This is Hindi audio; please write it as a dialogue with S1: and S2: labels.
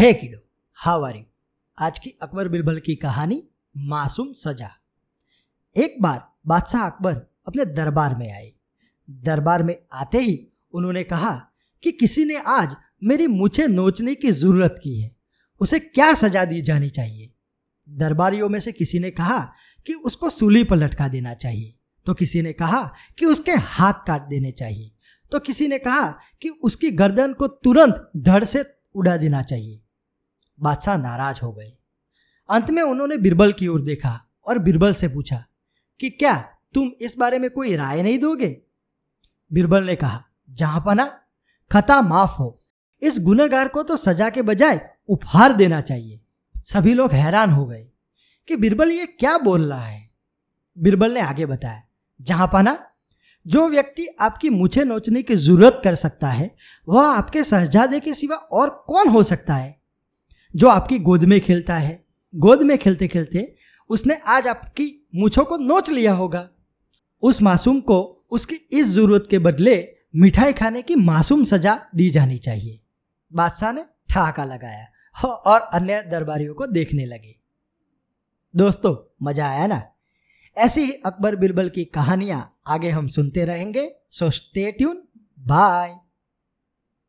S1: हे किडो यू आज की अकबर बिरबल की कहानी, मासूम सजा। एक बार बादशाह अकबर अपने दरबार में आए। दरबार में आते ही उन्होंने कहा कि किसी ने आज मेरी मुझे नोचने की ज़रूरत की है। उसे क्या सजा दी जानी चाहिए? दरबारियों में से किसी ने कहा कि उसको सूली पर लटका देना चाहिए। तो किसी ने कहा कि उसके हाथ काट देने चाहिए। तो किसी ने कहा कि उसकी गर्दन को तुरंत धड़ से उड़ा देना चाहिए। बादशाह नाराज़ हो गए। अंत में उन्होंने बिरबल की ओर देखा और बिरबल से पूछा, कि क्या तुम इस बारे में कोई राय नहीं दोगे? बिरबल ने कहा, जहाँ पना, खता माफ़ हो। इस गुनहगार को तो सजा के बजाय उपहार देना चाहिए। सभी लोग हैरान हो गए कि बिरबल ये क्या बोल रहा है? बिरबल ने आगे बताया, जहाँ पाना, जो व्यक्ति आपकी मुझे नोचने की ज़रूरत कर सकता है, वह आपके शहजादे के सिवा और कौन हो सकता है? जो आपकी गोद में खेलता है। गोद में खेलते खेलते उसने आज आपकी मुछों को नोच लिया होगा। उस मासूम को उसकी इस ज़रूरत के बदले मिठाई खाने की मासूम सजा दी जानी चाहिए। बादशाह ने ठहाका लगाया और अन्य दरबारियों को देखने लगे। दोस्तों, मज़ा आया ना? ऐसी ही अकबर बिरबल की कहानियाँ आगे हम सुनते रहेंगे सो स्टे ट्यून बाय